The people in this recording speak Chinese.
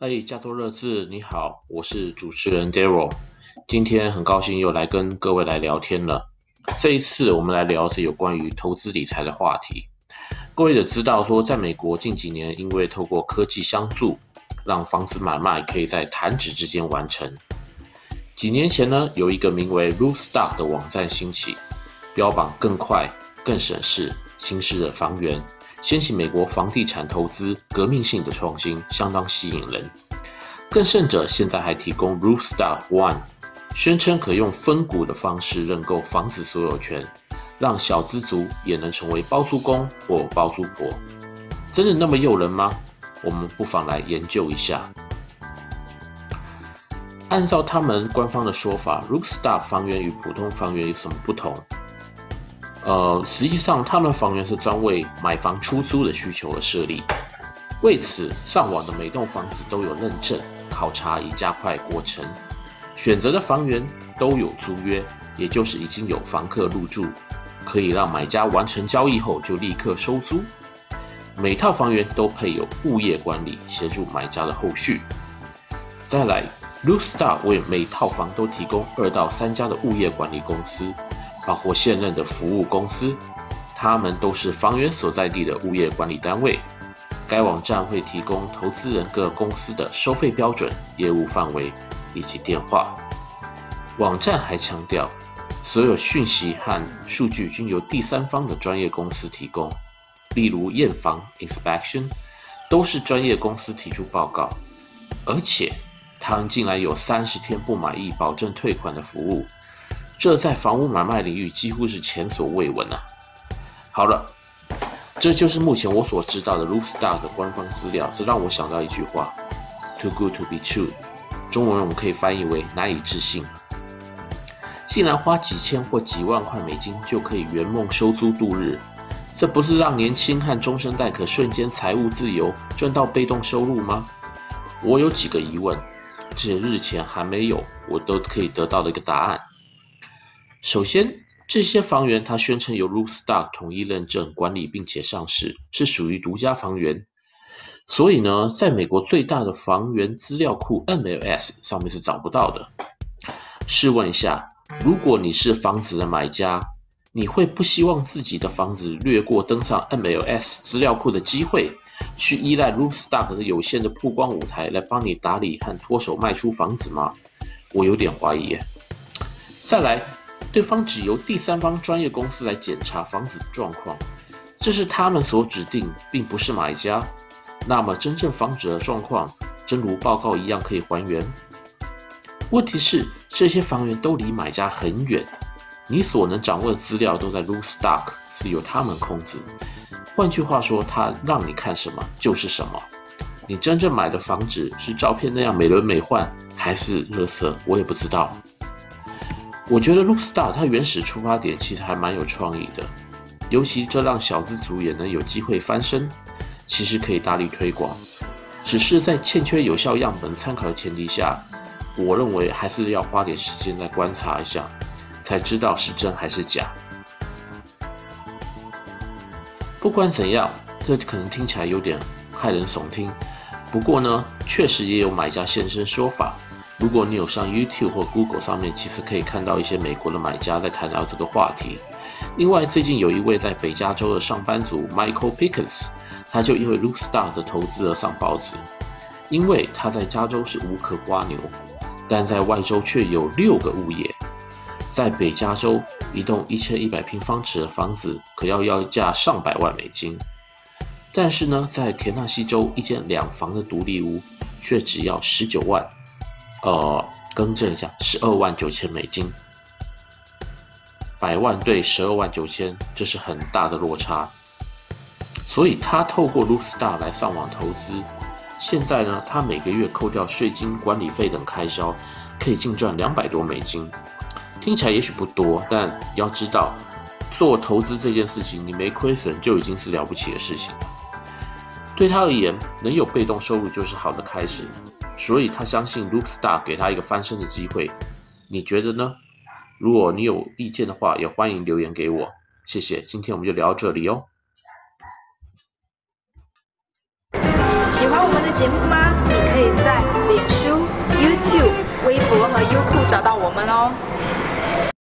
嘿，加多乐智，你好，我是主持人 Daryl，今天很高兴又来跟各位来聊天了。这一次我们来聊是有关于投资理财的话题。各位也知道说，在美国近几年，因为透过科技相助，让房子买卖可以在弹指之间完成。几年前呢，有一个名为 Roofstock 的网站兴起，标榜更快、更省事、新式的房源。掀起美国房地产投资革命性的创新，相当吸引人。更甚者，现在还提供 Roofstar One，宣称可用分股的方式认购房子所有权，让小资族也能成为包租公或包租婆。真的那么诱人吗？我们不妨来研究一下。按照他们官方的说法 Roofstar 房源与普通房源有什么不同？呃，实际上，他们房源是专为买房出租的需求而设立。为此，上网的每栋房子都有认证考察，以加快过程。选择的房源都有租约，也就是已经有房客入住，可以让买家完成交易后就立刻收租。每套房源都配有物业管理，协助买家的后续。再来，Roofstock 为每套房都提供二到三家的物业管理公司。包括现任的服务公司，他们都是房源所在地的物业管理单位。该网站会提供投资人各公司的收费标准、业务范围以及电话。网站还强调，所有讯息和数据均由第三方的专业公司提供，例如验房 （inspection） 都是专业公司提出报告，而且他们竟然有三十天不满意保证退款的服务。这在房屋买卖领域几乎是前所未闻啊！好了，这就是目前我所知道的 Roofstock 的官方资料。这让我想到一句话：“Too good to be true”，中文我们可以翻译为“难以置信”。竟然花几千或几万块美金就可以圆梦收租度日，这不是让年轻和中生代可瞬间财务自由，赚到被动收入吗？我有几个疑问，这些日前还没有，我都可以得到的一个答案。首先，这些房源它宣称由 Rookstar 统一认证管理并且上市，是属于独家房源。所以呢，在美国最大的房源资料库 MLS 上面是找不到的。试问一下，如果你是房子的买家，你会不希望自己的房子略过登上 MLS 资料库的机会，去依赖 Rookstar 的有限的曝光舞台来帮你打理和脱手卖出房子吗？我有点怀疑。再来。对方只由第三方专业公司来检查房子状况，这是他们所指定，并不是买家。那么，真正房子的状况，真如报告一样可以还原？问题是，这些房源都离买家很远，你所能掌握的资料都在 Loot Stock，是由他们控制。换句话说，他让你看什么就是什么。你真正买的房子是照片那样美轮美奂，还是垃圾？我也不知道。我觉得 Roofstock 它原始出发点其实还蛮有创意的，尤其这让小资族也能有机会翻身，其实可以大力推广。只是在欠缺有效样本参考的前提下，我认为还是要花点时间来观察一下，才知道是真还是假。不管怎样，这可能听起来有点骇人耸听，不过呢，确实也有买家现身说法。如果你有上 YouTube 或 Google 上面，其实可以看到一些美国的买家在谈到这个话题。另外，最近有一位在北加州的上班族 Michael Pickens，他就因为 Roofstock 的投资而上报纸，因为他在加州是无壳蜗牛，但在外州却有六个物业。在北加州，一栋一千一百平方尺的房子可要要价上百万美金，但是呢，在田纳西州，一间两房的独立屋却只要十九万。呃，更正一下，十二万九千美金，百万对十二万九千，这是很大的落差。所以他透过 Roofstock 来上网投资，现在呢，他每个月扣掉税金、管理费等开销，可以净赚两百多美金。听起来也许不多，但要知道，做投资这件事情，你没亏损就已经是了不起的事情。对他而言，能有被动收入就是好的开始。所以他相信 Luke Star 给他一个翻身的机会，你觉得呢？如果你有意见的话，也欢迎留言给我。谢谢，今天我们就聊到这里哦。喜欢我们的节目吗？你可。以在脸书、YouTube、微博和优酷找到我们哦。